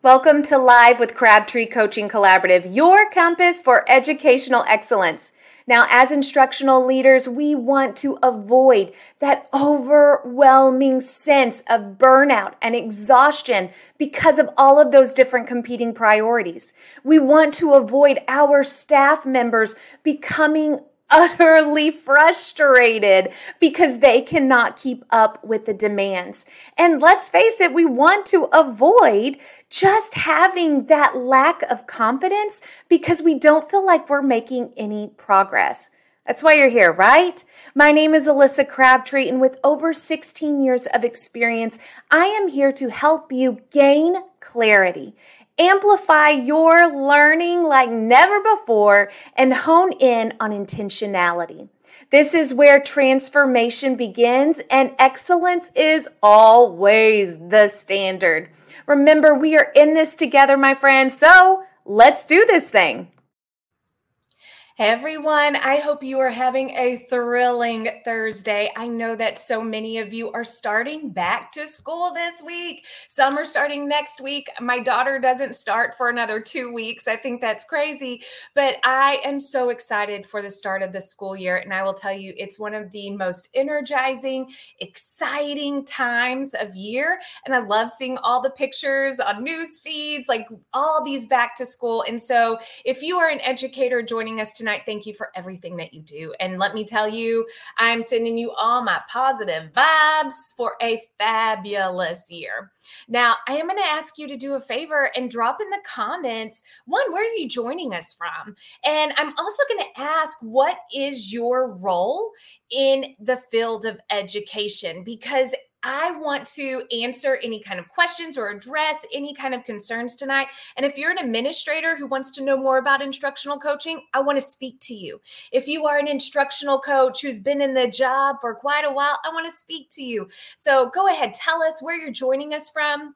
Welcome to Live with Crabtree Coaching Collaborative, your compass for educational excellence. Now, as instructional leaders, we want to avoid that overwhelming sense of burnout and exhaustion because of all of those different competing priorities. We want to avoid our staff members becoming utterly frustrated because they cannot keep up with the demands. And let's face it, we want to avoid just having that lack of confidence because we don't feel like we're making any progress. That's why you're here, right? My name is Alissa Crabtree, and with over 16 years of experience, I am here to help you gain clarity, amplify your learning like never before, and hone in on intentionality. This is where transformation begins, and excellence is always the standard. Remember, we are in this together, my friends. So let's do this thing. Everyone, I hope you are having a thrilling Thursday. I know that so many of you are starting back to school this week. Some are starting next week. My daughter doesn't start for another two weeks. I think that's crazy, but I am so excited for the start of the school year. And I will tell you, it's one of the most energizing, exciting times of year. And I love seeing all the pictures on news feeds, like all these back to school. And so if you are an educator joining us today, tonight. Thank you for everything that you do. And let me tell you, I'm sending you all my positive vibes for a fabulous year. Now, I am going to ask you to do a favor and drop in the comments one, where are you joining us from? And I'm also going to ask, what is your role in the field of education? Because I want to answer any kind of questions or address any kind of concerns tonight. And if you're an administrator who wants to know more about instructional coaching, I want to speak to you. If you are an instructional coach who's been in the job for quite a while, I want to speak to you. So go ahead, tell us where you're joining us from.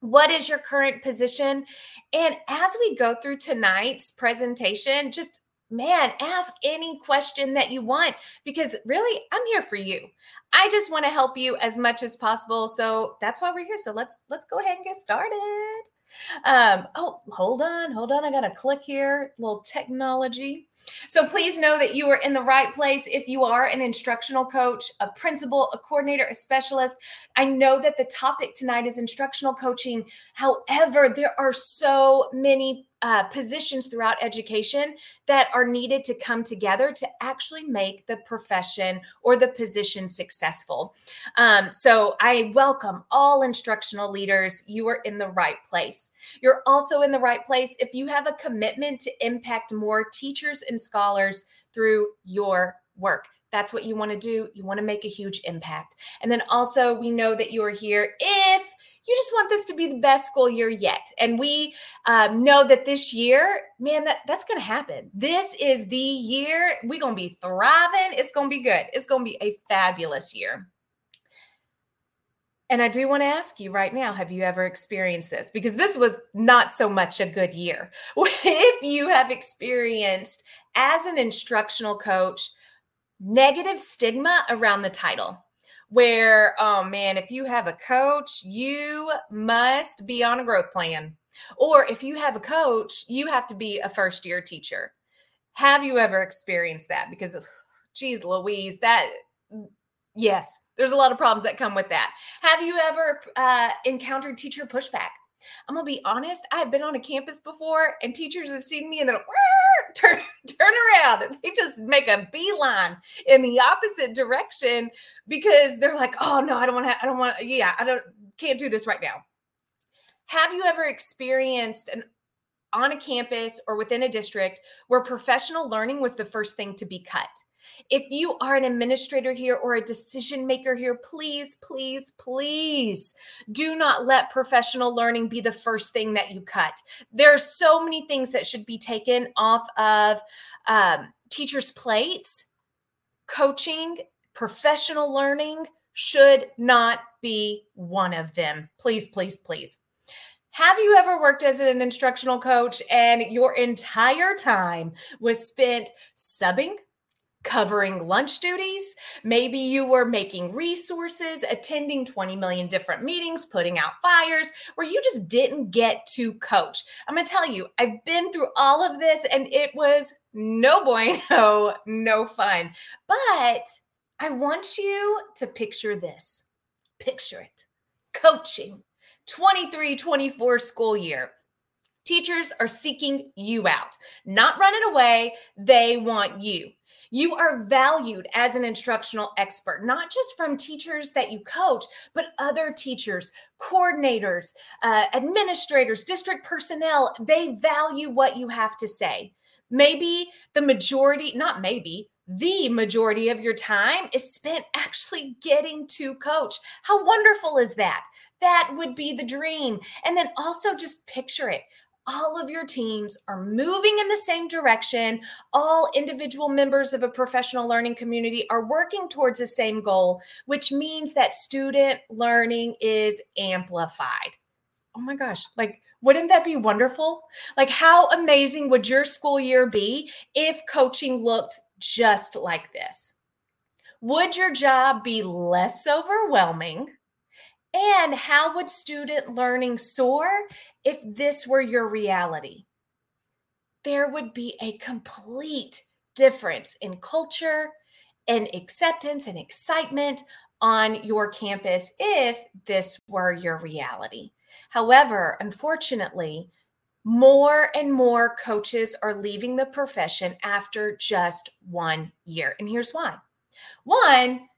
What is your current position? And as we go through tonight's presentation, just man, ask any question that you want because really, I'm here for you. I just want to help you as much as possible. So that's why we're here. So let's let's go ahead and get started. Um, oh, hold on, hold on. I got to click here. Little technology. So please know that you are in the right place if you are an instructional coach, a principal, a coordinator, a specialist. I know that the topic tonight is instructional coaching. However, there are so many uh, positions throughout education that are needed to come together to actually make the profession or the position successful. Um, so I welcome all instructional leaders. You are in the right place. You're also in the right place if you have a commitment to impact more teachers and scholars through your work. That's what you want to do. You want to make a huge impact. And then also, we know that you are here if you just want this to be the best school year yet. And we um, know that this year, man, that, that's going to happen. This is the year we're going to be thriving. It's going to be good. It's going to be a fabulous year. And I do want to ask you right now have you ever experienced this? Because this was not so much a good year. if you have experienced, as an instructional coach, negative stigma around the title, where, oh man, if you have a coach, you must be on a growth plan. Or if you have a coach, you have to be a first year teacher. Have you ever experienced that? Because, geez, Louise, that, yes, there's a lot of problems that come with that. Have you ever uh, encountered teacher pushback? I'm gonna be honest. I've been on a campus before, and teachers have seen me and they're turn turn around, and they just make a beeline in the opposite direction because they're like, oh no, I don't want to. I don't want. Yeah, I don't can't do this right now. Have you ever experienced an on a campus or within a district where professional learning was the first thing to be cut? If you are an administrator here or a decision maker here, please, please, please do not let professional learning be the first thing that you cut. There are so many things that should be taken off of um, teachers' plates. Coaching, professional learning should not be one of them. Please, please, please. Have you ever worked as an instructional coach and your entire time was spent subbing, covering lunch duties. Maybe you were making resources, attending 20 million different meetings, putting out fires, where you just didn't get to coach. I'm going to tell you, I've been through all of this and it was no bueno, no fun. But I want you to picture this. Picture it. Coaching 23 24 school year. Teachers are seeking you out, not running away. They want you. You are valued as an instructional expert, not just from teachers that you coach, but other teachers, coordinators, uh, administrators, district personnel. They value what you have to say. Maybe the majority, not maybe, the majority of your time is spent actually getting to coach. How wonderful is that? That would be the dream. And then also just picture it all of your teams are moving in the same direction. All individual members of a professional learning community are working towards the same goal, which means that student learning is amplified. Oh my gosh, like, wouldn't that be wonderful? Like, how amazing would your school year be if coaching looked just like this? Would your job be less overwhelming? And how would student learning soar if this were your reality? There would be a complete difference in culture and acceptance and excitement on your campus if this were your reality. However, unfortunately, more and more coaches are leaving the profession after just one year. And here's why. One,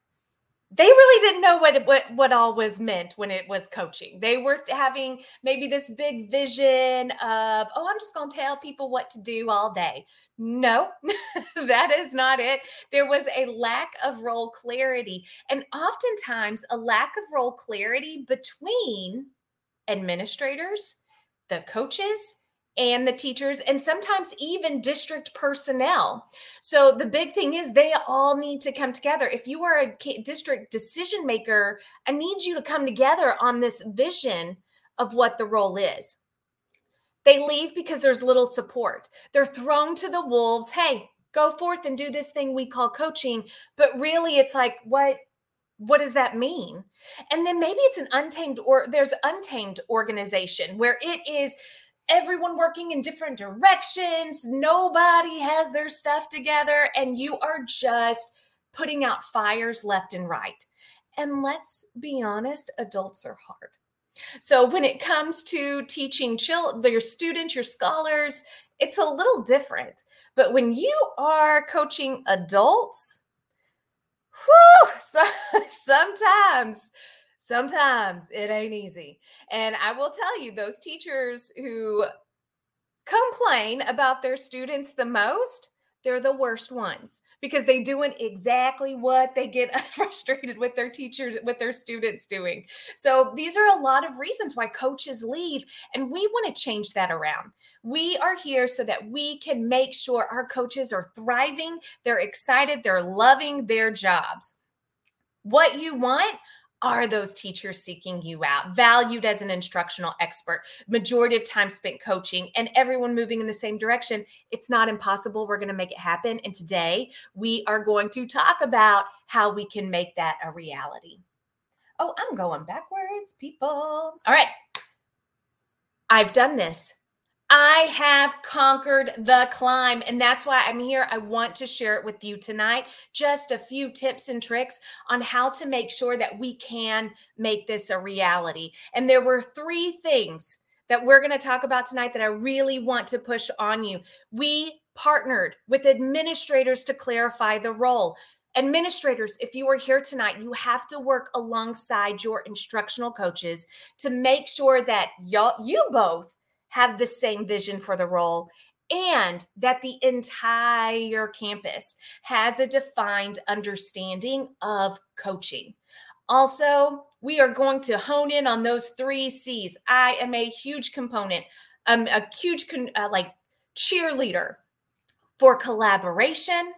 they really didn't know what, what what all was meant when it was coaching. They were having maybe this big vision of, oh, I'm just going to tell people what to do all day. No, that is not it. There was a lack of role clarity, and oftentimes a lack of role clarity between administrators, the coaches, and the teachers, and sometimes even district personnel. So the big thing is they all need to come together. If you are a district decision maker, I need you to come together on this vision of what the role is. They leave because there's little support. They're thrown to the wolves. Hey, go forth and do this thing we call coaching. But really, it's like, what? What does that mean? And then maybe it's an untamed or there's untamed organization where it is everyone working in different directions. Nobody has their stuff together, and you are just putting out fires left and right. And let's be honest, adults are hard. So when it comes to teaching chill, your students, your scholars, it's a little different. But when you are coaching adults, whew, so, sometimes sometimes it ain't easy. And I will tell you, those teachers who complain about their students the most, they're the worst ones because they're doing exactly what they get frustrated with their teachers with their students doing so these are a lot of reasons why coaches leave and we want to change that around we are here so that we can make sure our coaches are thriving they're excited they're loving their jobs what you want are those teachers seeking you out? Valued as an instructional expert majority of time spent coaching and everyone moving in the same direction it's not impossible we're going to make it happen. And today we are going to talk about how we can make that a reality. Oh i'm going backwards people. All right. I've done this I have conquered the climb, and that's why I'm here. I want to share it with you tonight. Just a few tips and tricks on how to make sure that we can make this a reality. And there were three things that we're going to talk about tonight that I really want to push on you. We partnered with administrators to clarify the role. Administrators, if you are here tonight, you have to work alongside your instructional coaches to make sure that y'all, you both have the same vision for the role and that the entire campus has a defined understanding of coaching. Also, we are going to hone in on those three C's. I am a huge component, um, a huge con- uh, like cheerleader for collaboration,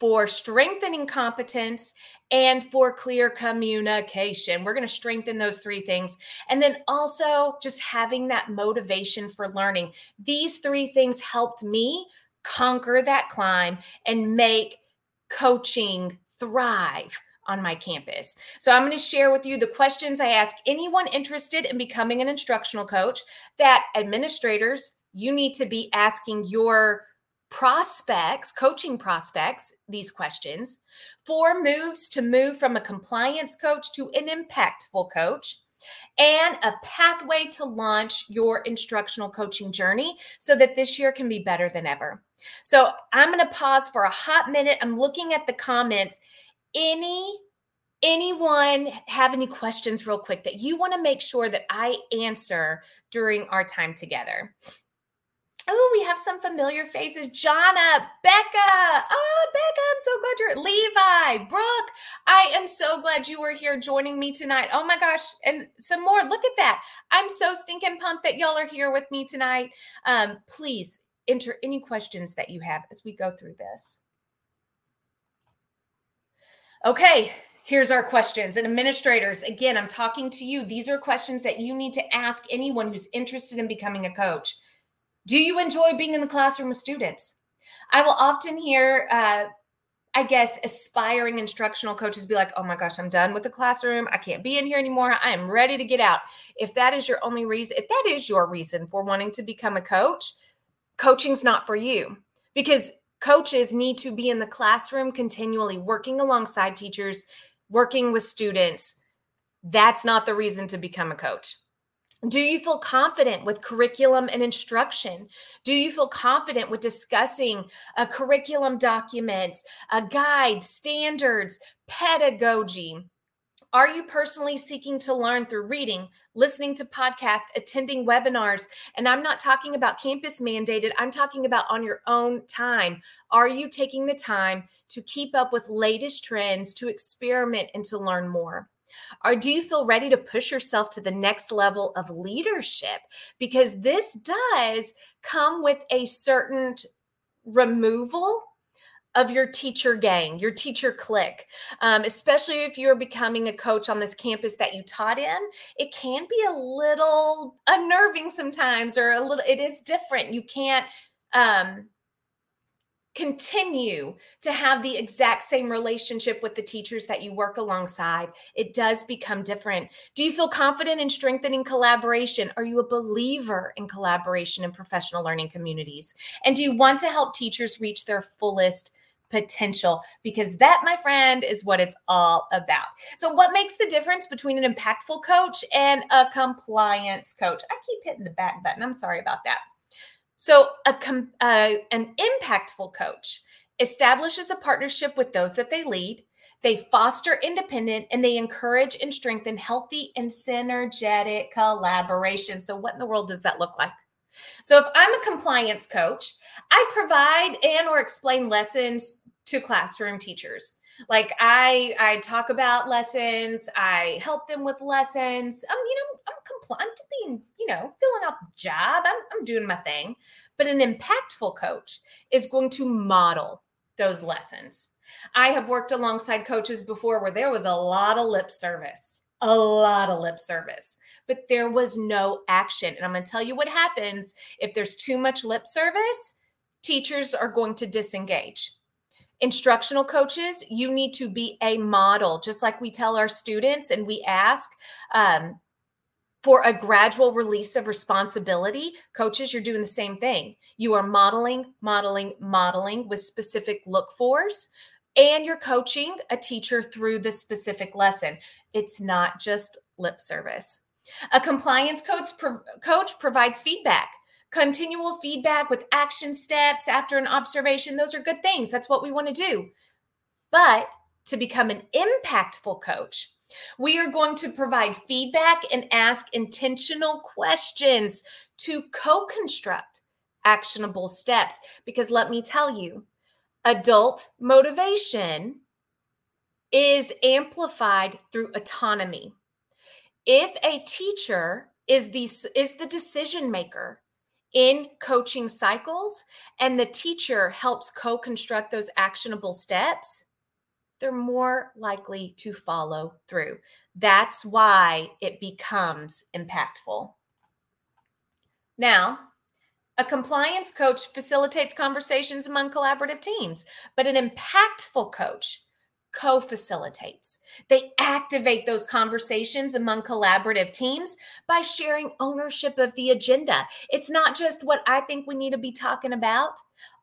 for strengthening competence and for clear communication. We're going to strengthen those three things. And then also just having that motivation for learning. These three things helped me conquer that climb and make coaching thrive on my campus. So I'm going to share with you the questions I ask anyone interested in becoming an instructional coach that administrators, you need to be asking your prospects, coaching prospects, these questions. Four moves to move from a compliance coach to an impactful coach and a pathway to launch your instructional coaching journey so that this year can be better than ever. So I'm going to pause for a hot minute. I'm looking at the comments. Any anyone have any questions real quick that you want to make sure that I answer during our time together? Oh, we have some familiar faces. Jonna, Becca. Oh, Becca, I'm so glad you're here. Levi, Brooke. I am so glad you were here joining me tonight. Oh my gosh. And some more. Look at that. I'm so stinking pumped that y'all are here with me tonight. Um, please enter any questions that you have as we go through this. Okay, here's our questions. And administrators, again, I'm talking to you. These are questions that you need to ask anyone who's interested in becoming a coach. Do you enjoy being in the classroom with students? I will often hear, uh, I guess, aspiring instructional coaches be like, oh my gosh, I'm done with the classroom. I can't be in here anymore. I am ready to get out. If that is your only reason, if that is your reason for wanting to become a coach, coaching's not for you because coaches need to be in the classroom continually working alongside teachers, working with students. That's not the reason to become a coach. Do you feel confident with curriculum and instruction? Do you feel confident with discussing a curriculum documents, uh, a guide, standards, pedagogy? Are you personally seeking to learn through reading, listening to podcasts, attending webinars? And I'm not talking about campus mandated, I'm talking about on your own time. Are you taking the time to keep up with latest trends, to experiment, and to learn more? Or do you feel ready to push yourself to the next level of leadership? Because this does come with a certain removal of your teacher gang, your teacher clique, um, especially if you're becoming a coach on this campus that you taught in. It can be a little unnerving sometimes, or a little, it is different. You can't, um, continue to have the exact same relationship with the teachers that you work alongside. It does become different. Do you feel confident in strengthening collaboration? Are you a believer in collaboration in professional learning communities? And do you want to help teachers reach their fullest? potential because that my friend is what it's all about. So what makes the difference between an impactful coach and a compliance coach? I keep hitting the back button. I'm sorry about that. So, a uh, an impactful coach establishes a partnership with those that they lead. They foster independent and they encourage and strengthen healthy and synergetic collaboration. So, what in the world does that look like? So, if I'm a compliance coach, I provide and or explain lessons to classroom teachers. Like I I talk about lessons, I help them with lessons. I'm you know I'm being you know filling out the job. I'm I'm doing my thing. But an impactful coach is going to model those lessons. I have worked alongside coaches before where there was a lot of lip service, a lot of lip service, but there was no action. And I'm going to tell you what happens if there's too much lip service, teachers are going to disengage instructional coaches, you need to be a model, just like we tell our students and we ask um, for a gradual release of responsibility. Coaches, you're doing the same thing. You are modeling, modeling, modeling with specific look fors, and you're coaching a teacher through the specific lesson. It's not just lip service. A compliance coach, pro- coach provides feedback continual feedback with action steps after an observation, those are good things. That's what we want to do. But to become an impactful coach, we are going to provide feedback and ask intentional questions to co construct actionable steps. Because let me tell you, adult motivation is amplified through autonomy. If a teacher is the is the decision maker in coaching cycles and the teacher helps co construct those actionable steps, they're more likely to follow through. That's why it becomes impactful. Now, A compliance coach facilitates conversations among collaborative teams, but an impactful coach co facilitates. They activate those conversations among collaborative teams by sharing ownership of the agenda. It's not just what I think we need to be talking about,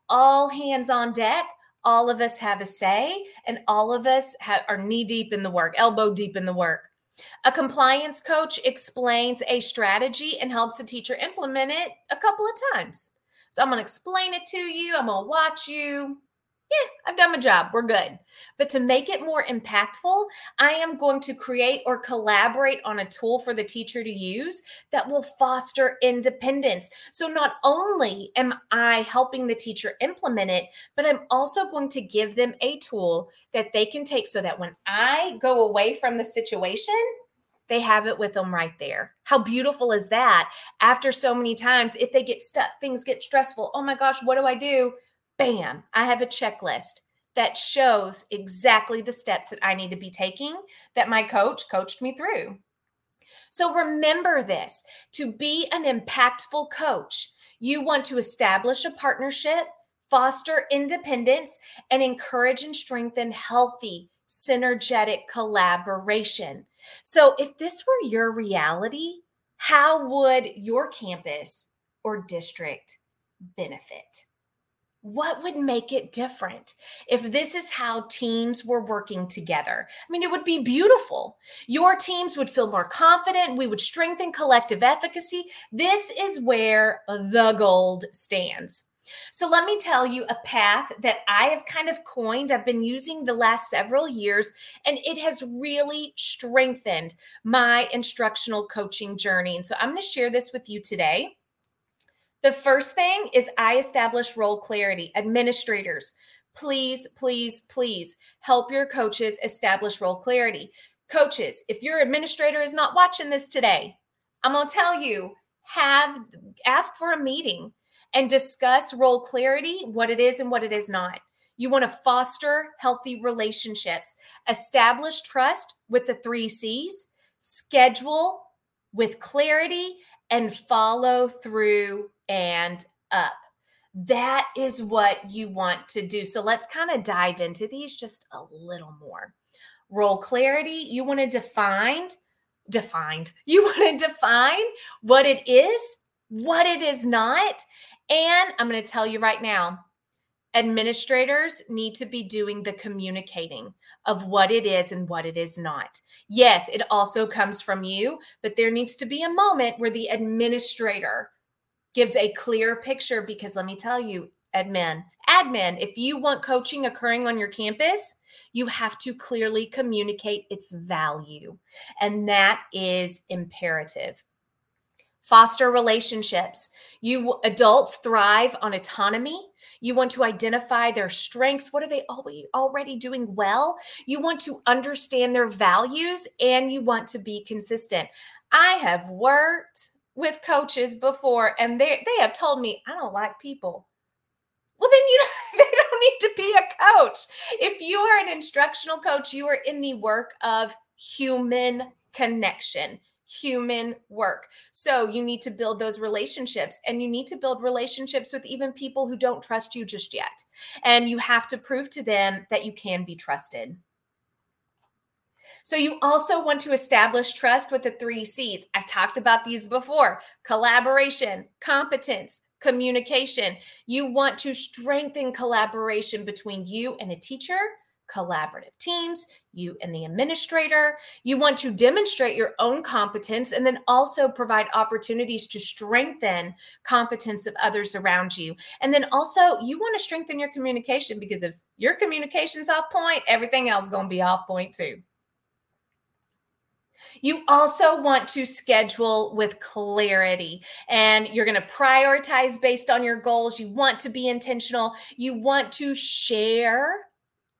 all hands on deck. All of us have a say, and all of us have, are knee deep in the work, elbow deep in the work. A compliance coach explains a strategy and helps the teacher implement it a couple of times. So I'm going to explain it to you. I'm going to watch you yeah, I've done my job. We're good. But to make it more impactful, I am going to create or collaborate on a tool for the teacher to use that will foster independence. So not only am I helping the teacher implement it, but I'm also going to give them a tool that they can take so that when I go away from the situation, they have it with them right there. How beautiful is that? After so many times, if they get stuck, things get stressful. Oh my gosh, what do I do? Bam, I have a checklist that shows exactly the steps that I need to be taking that my coach coached me through. So remember this to be an impactful coach, you want to establish a partnership, foster independence, and encourage and strengthen healthy, synergetic collaboration. So, if this were your reality, how would your campus or district benefit? What would make it different if this is how teams were working together? I mean, it would be beautiful. Your teams would feel more confident. We would strengthen collective efficacy. This is where the gold stands. So, let me tell you a path that I have kind of coined, I've been using the last several years, and it has really strengthened my instructional coaching journey. And so, I'm going to share this with you today. The first thing is I establish role clarity. Administrators, please, please, please help your coaches establish role clarity. Coaches, if your administrator is not watching this today, I'm going to tell you have ask for a meeting and discuss role clarity, what it is and what it is not. You want to foster healthy relationships, establish trust with the three C's, schedule with clarity, and follow through and up. That is what you want to do. So let's kind of dive into these just a little more. Role clarity, you want to define, defined, you want to define what it is, what it is not. And I'm going to tell you right now, administrators need to be doing the communicating of what it is and what it is not. Yes, it also comes from you, but there needs to be a moment where the administrator gives a clear picture because let me tell you, admin, admin, if you want coaching occurring on your campus, you have to clearly communicate its value. And that is imperative. Foster relationships. You adults thrive on autonomy. You want to identify their strengths. What are they already doing well? You want to understand their values and you want to be consistent. I have worked with coaches before and they they have told me I don't like people. Well then you they don't need to be a coach. If you are an instructional coach, you are in the work of human connection human work. So you need to build those relationships and you need to build relationships with even people who don't trust you just yet. And you have to prove to them that you can be trusted. So, you also want to establish trust with the three C's. I've talked about these before collaboration, competence, communication. You want to strengthen collaboration between you and a teacher, collaborative teams, you and the administrator. You want to demonstrate your own competence and then also provide opportunities to strengthen competence of others around you. And then also, you want to strengthen your communication because if your communication's off point, everything else is going to be off point too. You also want to schedule with clarity and you're going to prioritize based on your goals. You want to be intentional. You want to share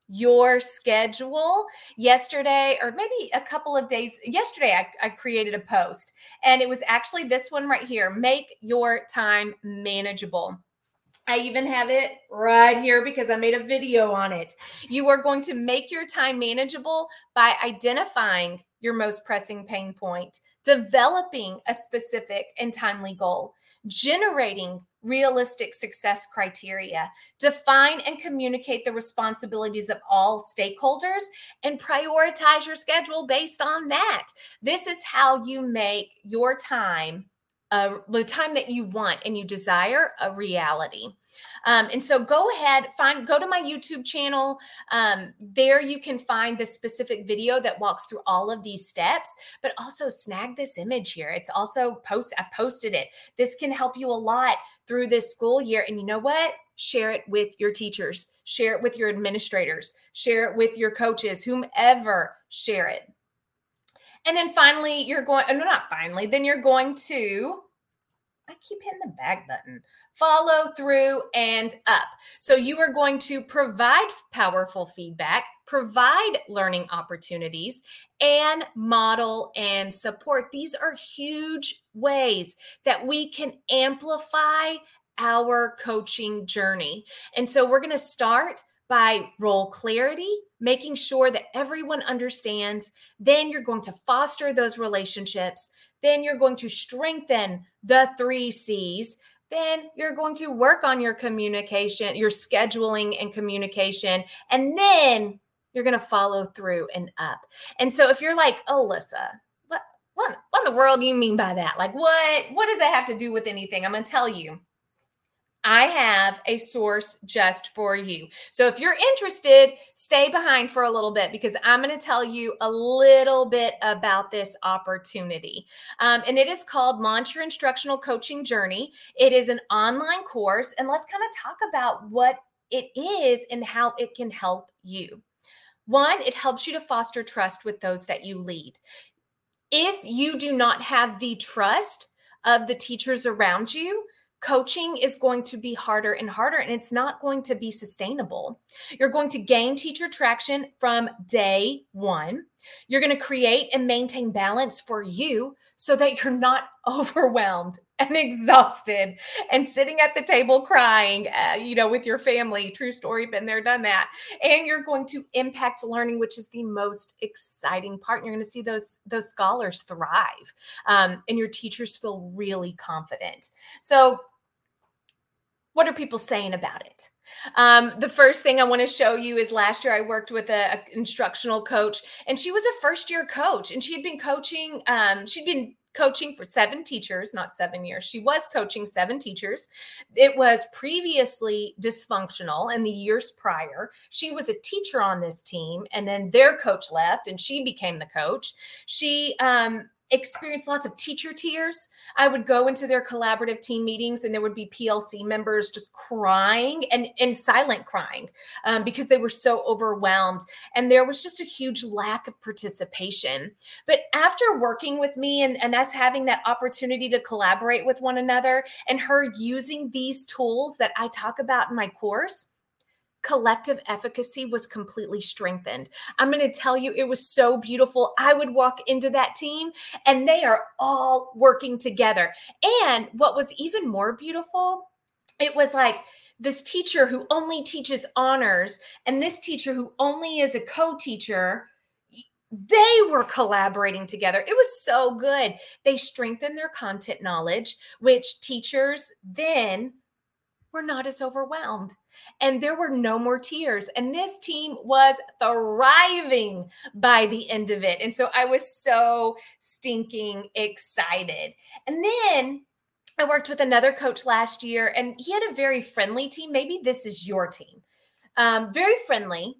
your schedule. Yesterday, or maybe a couple of days, yesterday, I, I, created a post and it was actually this one right here make your time manageable. I even have it right here because I made a video on it. You are going to make your time manageable by identifying your most pressing pain point, developing a specific and timely goal, generating realistic success criteria. Define and communicate the responsibilities of all stakeholders and prioritize your schedule based on that. This is how you make your time the time that you want and you desire a reality. Um, and so go ahead, find, go to my YouTube channel. Um, there you can find the specific video that walks through all of these steps, but also snag this image here. It's also post, I posted it. This can help you a lot through this school year. And you know what? Share it with your teachers, share it with your administrators, share it with your coaches, whomever, share it. And then finally, you're going, oh, no, not finally, then you're going to, I keep hitting the back button, follow through and up. So you are going to provide powerful feedback, provide learning opportunities, and model and support. These are huge ways that we can amplify our coaching journey. And so we're going to start by role clarity, making sure that everyone understands. Then you're going to foster those relationships. Then you're going to strengthen the three C's. Then you're going to work on your communication, your scheduling and communication. And then you're going to follow through and up. And so if you're like, Alissa, what, what, what in the world do you mean by that? Like, what, what does that have to do with anything? I'm going to tell you I have a source just for you. So if you're interested, stay behind for a little bit because I'm going to tell you a little bit about this opportunity. Um, and it is called Launch Your Instructional Coaching Journey. It is an online course. And let's kind of talk about what it is and how it can help you. One, it helps you to foster trust with those that you lead. If you do not have the trust of the teachers around you, coaching is going to be harder and harder and it's not going to be sustainable. You're going to gain teacher traction from day one. You're going to create and maintain balance for you so that you're not overwhelmed and exhausted and sitting at the table crying, uh, you know, with your family. True story, been there, done that. And you're going to impact learning, which is the most exciting part. You're going to see those those scholars thrive, um, and your teachers feel really confident. So what are people saying about it? Um, the first thing I want to show you is last year I worked with an instructional coach, and she was a first year coach, and she had been coaching. Um, she'd been coaching for seven teachers, not seven years. She was coaching seven teachers. It was previously dysfunctional in the years prior. She was a teacher on this team, and then their coach left, and she became the coach. She um, experienced lots of teacher tears. I would go into their collaborative team meetings and there would be PLC members just crying and, and silent crying um, because they were so overwhelmed. And there was just a huge lack of participation. But after working with me and, and us having that opportunity to collaborate with one another and her using these tools that I talk about in my course, collective efficacy was completely strengthened. I'm going to tell you, it was so beautiful. I would walk into that team and they are all working together. And what was even more beautiful, it was like, this teacher who only teaches honors and this teacher who only is a co-teacher they were collaborating together. It was so good. They strengthened their content knowledge, which teachers then were not as overwhelmed. And there were no more tears. And this team was thriving by the end of it. And so I was so stinking excited. And then I worked with another coach last year, and he had a very friendly team. Maybe this is your team. Um, very friendly,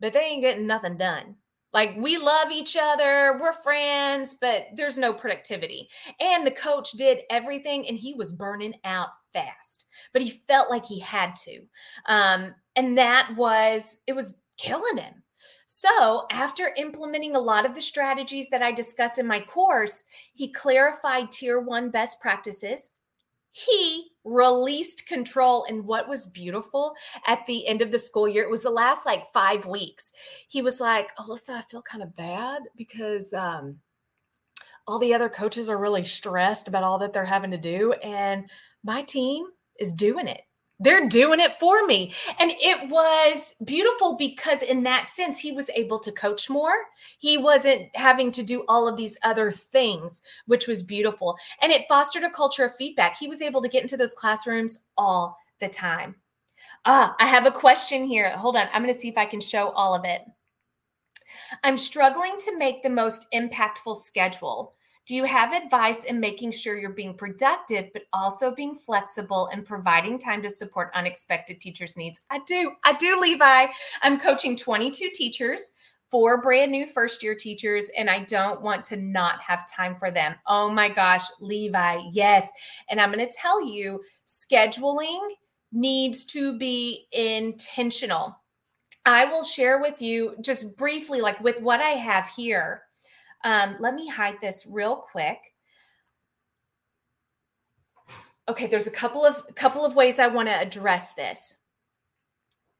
but they ain't getting nothing done. Like we love each other, we're friends, but there's no productivity. And the coach did everything and he was burning out fast, but he felt like he had to. Um, and that was, it was killing him. So, after implementing a lot of the strategies that I discuss in my course, he clarified tier one best practices he released control. And what was beautiful at the end of the school year, it was the last like five weeks. He was like, Alissa, I feel kind of bad because um, all the other coaches are really stressed about all that they're having to do. And my team is doing it. They're doing it for me. And it was beautiful because, in that sense, he was able to coach more. He wasn't having to do all of these other things, which was beautiful. And it fostered a culture of feedback. He was able to get into those classrooms all the time. Ah, I have a question here. Hold on. I'm going to see if I can show all of it. I'm struggling to make the most impactful schedule. Do you have advice in making sure you're being productive, but also being flexible and providing time to support unexpected teachers' needs? I do. I do, Levi. I'm coaching 22 teachers, four brand new first year teachers, and I don't want to not have time for them. Oh my gosh, Levi, yes. And I'm going to tell you scheduling needs to be intentional. I will share with you just briefly, like with what I have here um, let me hide this real quick. Okay, there's a couple of couple of ways I want to address this.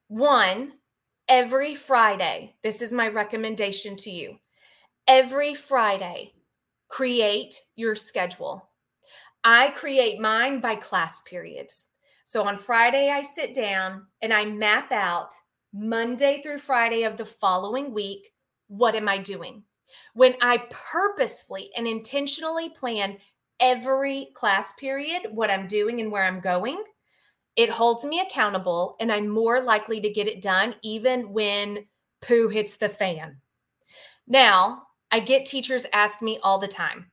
One, every Friday, this is my recommendation to you. Every Friday, create your schedule. I create mine by class periods. So on Friday, I sit down and I map out Monday through Friday of the following week. What am I doing? When I purposefully and intentionally plan every class period, what I'm doing and where I'm going, it holds me accountable and I'm more likely to get it done even when poo hits the fan. Now, I get teachers ask me all the time,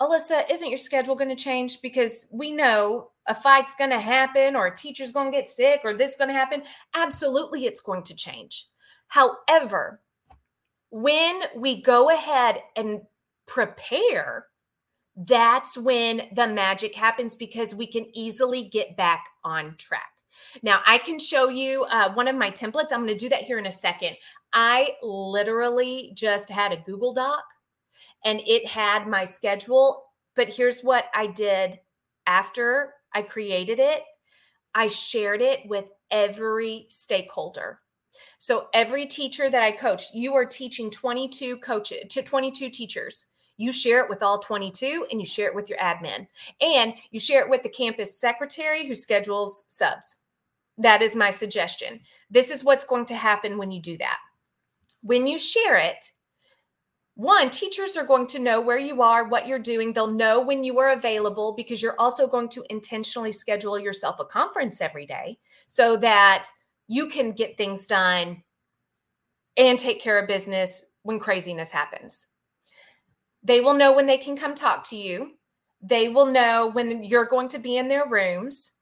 Alissa, isn't your schedule going to change? Because we know a fight's going to happen or a teacher's going to get sick or this is going to happen. Absolutely, it's going to change. However, when we go ahead and prepare, that's when the magic happens because we can easily get back on track. Now, I can show you uh, one of my templates. I'm going to do that here in a second. I literally just had a Google Doc and it had my schedule. But here's what I did after I created it I shared it with every stakeholder. So every teacher that I coach, you are teaching 22 coaches to 22 teachers. You share it with all 22 and you share it with your admin. And you share it with the campus secretary who schedules subs. That is my suggestion. This is what's going to happen when you do that. When you share it, one, teachers are going to know where you are, what you're doing. They'll know when you are available because you're also going to intentionally schedule yourself a conference every day so that you can get things done and take care of business when craziness happens. They will know when they can come talk to you. They will know when you're going to be in their rooms.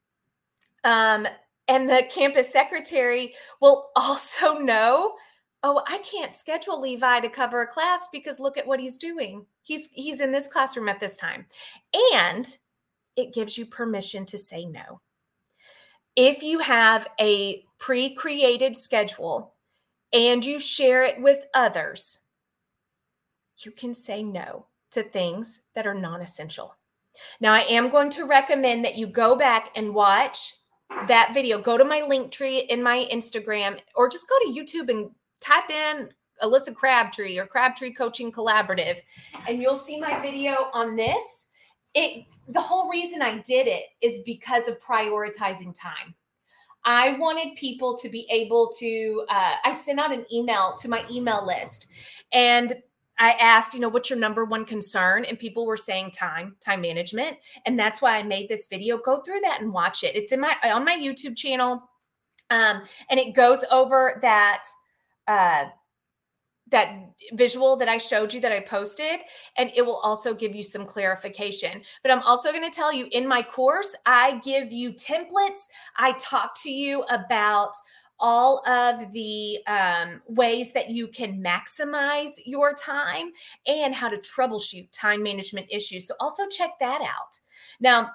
Um, and the campus secretary will also know oh i can't schedule levi to cover a class because look at what he's doing he's he's in this classroom at this time and it gives you permission to say no if you have a pre created schedule and you share it with others, you can say no to things that are non essential. Now, I am going to recommend that you go back and watch that video. Go to my link tree in my Instagram or just go to YouTube and type in Alissa Crabtree or Crabtree Coaching Collaborative, and you'll see my video on this. It the whole reason I did it is because of prioritizing time. I wanted people to be able to, uh, I sent out an email to my email list and I asked, you know, what's your number one concern? And people were saying time, time management. And that's why I made this video. Go through that and watch it. It's in my on my YouTube channel. Um, and it goes over that uh that visual that I showed you that I posted, and it will also give you some clarification. But I'm also going to tell you in my course, I give you templates. I talk to you about all of the um, ways that you can maximize your time and how to troubleshoot time management issues. So also check that out. Now,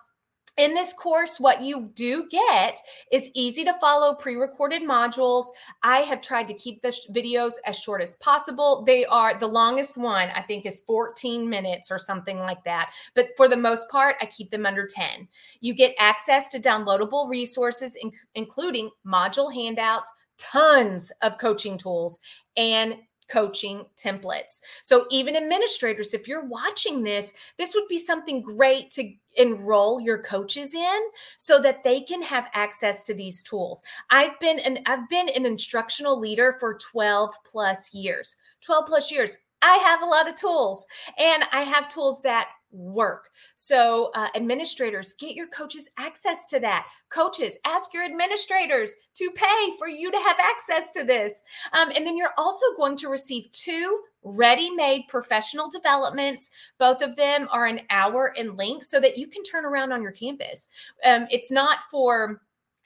in this course, what you do get is easy to follow pre recorded modules. I have tried to keep the sh- videos as short as possible. They are the longest one, I think, is 14 minutes or something like that. But for the most part, I keep them under 10. You get access to downloadable resources, in- including module handouts, tons of coaching tools, and coaching templates. So, even administrators, if you're watching this, this would be something great to enroll your coaches in so that they can have access to these tools. I've been an I've been an instructional leader for 12 plus years. 12 plus years. I have a lot of tools and I have tools that work. So, uh, administrators, get your coaches access to that. Coaches, ask your administrators to pay for you to have access to this. Um, and then you're also going to receive two ready made professional developments. Both of them are an hour in length so that you can turn around on your campus. Um, it's not for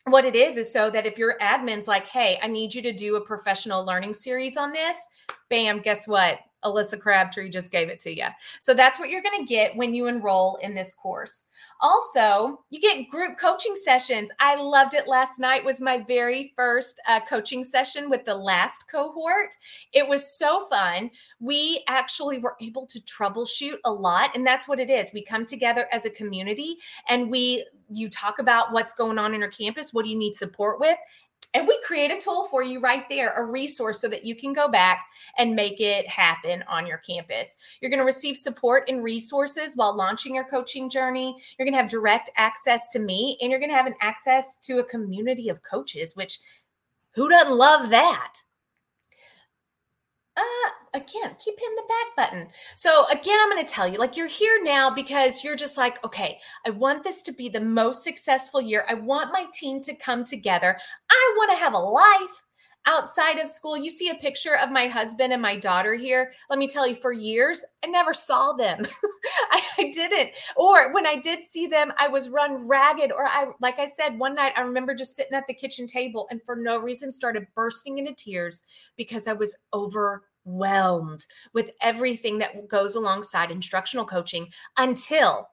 what it is is so that if your admin's like, hey, I need you to do a professional learning series on this, bam, guess what? Alissa Crabtree just gave it to you. So that's what you're going to get when you enroll in this course. Also, you get group coaching sessions. I loved it last night was my very first uh, coaching session with the last cohort. It was so fun. We actually were able to troubleshoot a lot and that's what it is. We come together as a community and we you talk about what's going on in your campus, what do you need support with, and we create a tool for you right there, a resource so that you can go back and make it happen on your campus. You're going to receive support and resources while launching your coaching journey. You're going to have direct access to me, and you're going to have an access to a community of coaches, which who doesn't love that? Uh, again, keep hitting the back button. So, again, I'm going to tell you like, you're here now because you're just like, okay, I want this to be the most successful year. I want my team to come together. I want to have a life outside of school. You see a picture of my husband and my daughter here. Let me tell you, for years, I never saw them. I, I, didn't. Or when I did see them, I was run ragged. Or I, like I said, one night I remember just sitting at the kitchen table and for no reason started bursting into tears because I was over overwhelmed with everything that goes alongside instructional coaching until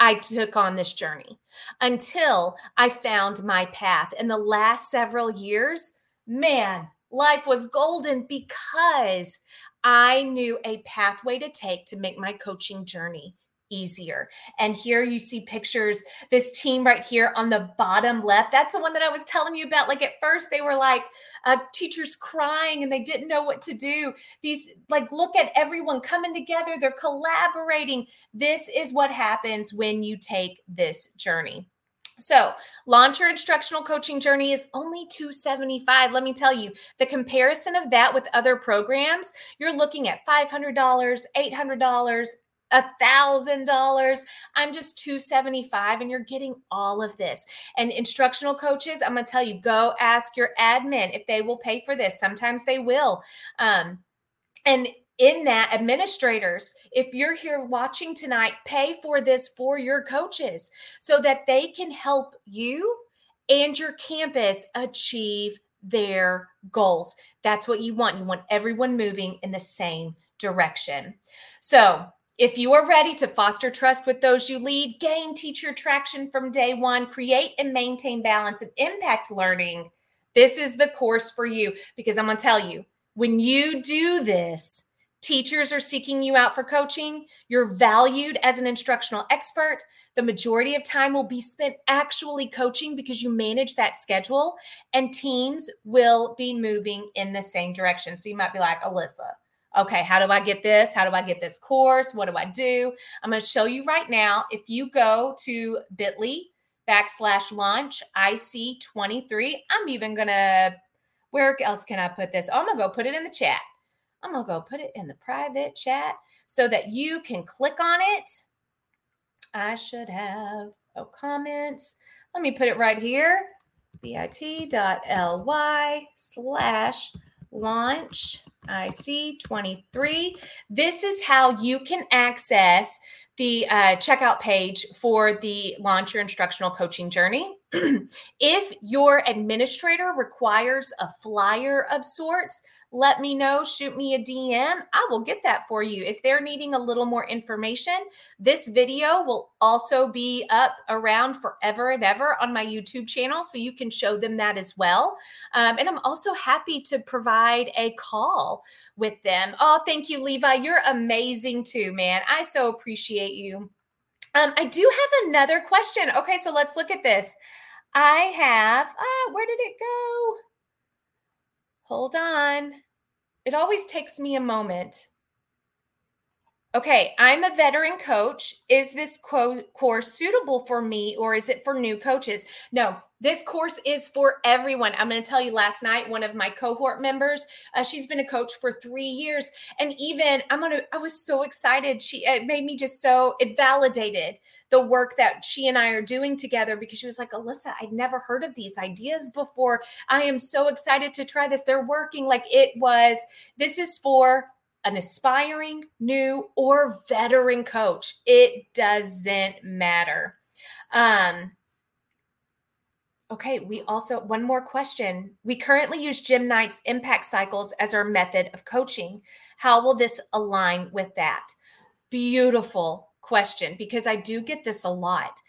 I took on this journey, until I found my path. In the last several years, man, life was golden because I knew a pathway to take to make my coaching journey easier. And here you see pictures, this team right here on the bottom left. That's the one that I was telling you about. Like at first, they were like uh, teachers crying and they didn't know what to do. These, like, look at everyone coming together, they're collaborating. This is what happens when you take this journey. So, launch your instructional coaching journey is only 275. Let me tell you, the comparison of that with other programs, you're looking at $500, $800, a thousand dollars. I'm just 275 and you're getting all of this. And instructional coaches i'm going to tell you go ask your admin if they will pay for this. Sometimes they will. Um, and in that administrators if you're here watching tonight pay for this for your coaches so that they can help you and your campus achieve their goals. That's what you want. You want everyone moving in the same direction. So if you are ready to foster trust with those you lead, gain teacher traction from day one, create and maintain balance and impact learning, this is the course for you. Because I'm going to tell you, when you do this, teachers are seeking you out for coaching. You're valued as an instructional expert. The majority of time will be spent actually coaching because you manage that schedule, and teams will be moving in the same direction. So you might be like, Alissa, okay, how do I get this? How do I get this course? What do I do? I'm going to show you right now. If you go to bit.ly backslash launch IC23, I'm even going to, where else can I put this? Oh, I'm going to go put it in the chat. I'm going to go put it in the private chat so that you can click on it. I should have oh, comments. Let me put it right here bit.ly slash launch IC23. This is how you can access the uh, checkout page for the Launch Your Instructional Coaching Journey. if your administrator requires a flyer of sorts, let me know, shoot me a DM. I will get that for you. If they're needing a little more information, this video will also be up around forever and ever on my YouTube channel. So you can show them that as well. Um, and I'm also happy to provide a call with them. Oh, thank you, Levi. You're amazing too, man. I so appreciate you. Um, I do have another question. Okay, so let's look at this. I have, ah, where did it go? Hold on. It always takes me a moment Okay, I'm a veteran coach. Is this co- course suitable for me or is it for new coaches? No, this course is for everyone. I'm going to tell you last night, one of my cohort members, uh, she's been a coach for three years. And even I'm going to, I was so excited. She, it made me just so, it validated the work that she and I are doing together because she was like, Alissa, I'd never heard of these ideas before. I am so excited to try this. They're working like it was, this is for an aspiring, new, or veteran coach. It doesn't matter. Um, okay, we also, one more question. We currently use Jim Knight's impact cycles as our method of coaching. How will this align with that? Beautiful question because I do get this a lot.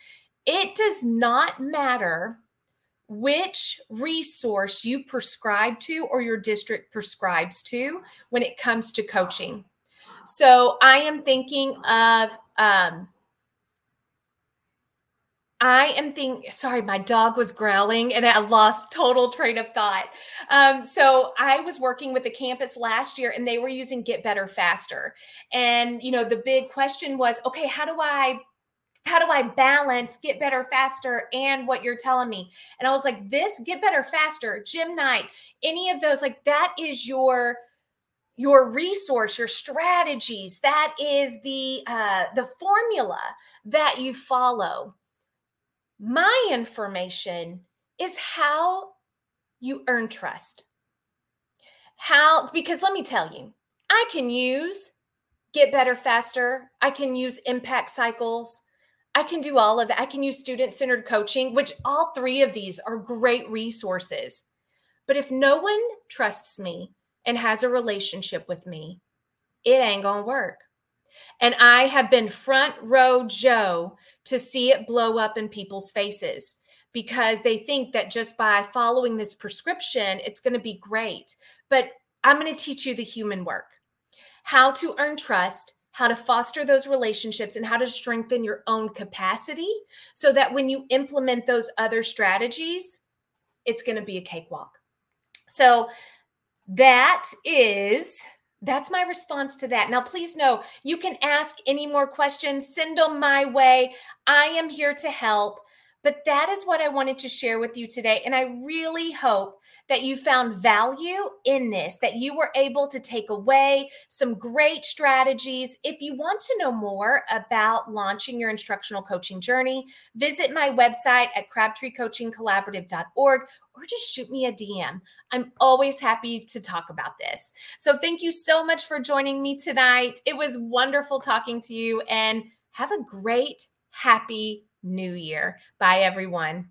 It does not matter which resource you prescribe to or your district prescribes to when it comes to coaching. So I am thinking of um, I am thinking, sorry, my dog was growling and I lost total train of thought. Um, so I was working with the campus last year and they were using Get Better Faster. And, you know, the big question was, okay, how do I how do I balance get better faster and what you're telling me? And I was like, this get better faster, Jim Knight, any of those, like that is your your resource your strategies. That is the uh the formula that you follow. My information is how you earn trust. How because let me tell you i can use get better faster i can use impact cycles I can do all of that. I can use student centered coaching, which all three of these are great resources. But if no one trusts me and has a relationship with me, it ain't going to work. And I have been front row Joe to see it blow up in people's faces because they think that just by following this prescription, it's going to be great. But I'm going to teach you the human work how to earn trust how to foster those relationships and how to strengthen your own capacity so that when you implement those other strategies, it's going to be a cakewalk. So that is that's my response to that. Now, please know you can ask any more questions, send them my way. I am here to help. But that is what I wanted to share with you today. And I really hope that you found value in this, that you were able to take away some great strategies. If you want to know more about launching your instructional coaching journey, visit my website at crabtreecoachingcollaborative.org or just shoot me a DM. I'm always happy to talk about this. So thank you so much for joining me tonight. It was wonderful talking to you and have a great, happy new year. Bye, everyone.